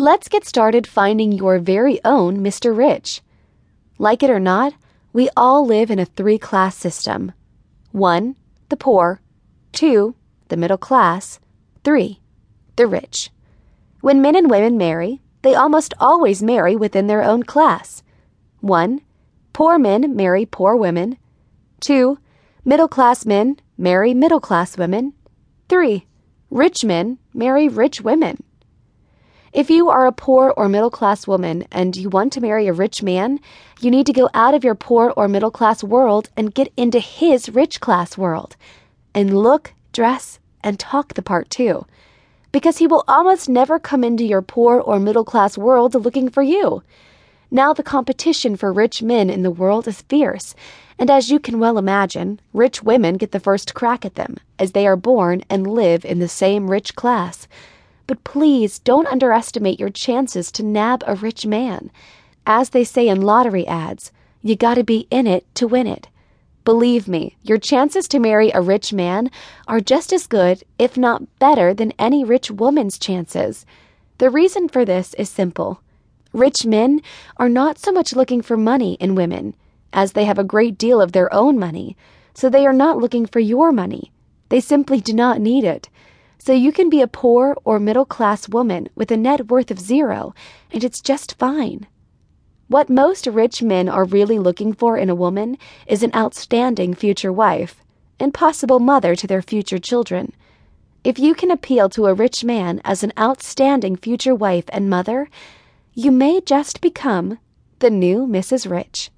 Let's get started finding your very own Mr. Rich. Like it or not, we all live in a three class system 1. The poor, 2. The middle class, 3. The rich. When men and women marry, they almost always marry within their own class. 1. Poor men marry poor women. 2. Middle class men marry middle class women. 3. Rich men marry rich women. If you are a poor or middle class woman and you want to marry a rich man, you need to go out of your poor or middle class world and get into his rich class world. And look, dress, and talk the part too. Because he will almost never come into your poor or middle class world looking for you. Now the competition for rich men in the world is fierce, and as you can well imagine, rich women get the first crack at them, as they are born and live in the same rich class. But please don't underestimate your chances to nab a rich man. As they say in lottery ads, you gotta be in it to win it. Believe me, your chances to marry a rich man are just as good, if not better, than any rich woman's chances. The reason for this is simple. Rich men are not so much looking for money in women, as they have a great deal of their own money, so they are not looking for your money. They simply do not need it. So you can be a poor or middle class woman with a net worth of zero, and it's just fine. What most rich men are really looking for in a woman is an outstanding future wife and possible mother to their future children. If you can appeal to a rich man as an outstanding future wife and mother, you may just become the new Mrs. Rich.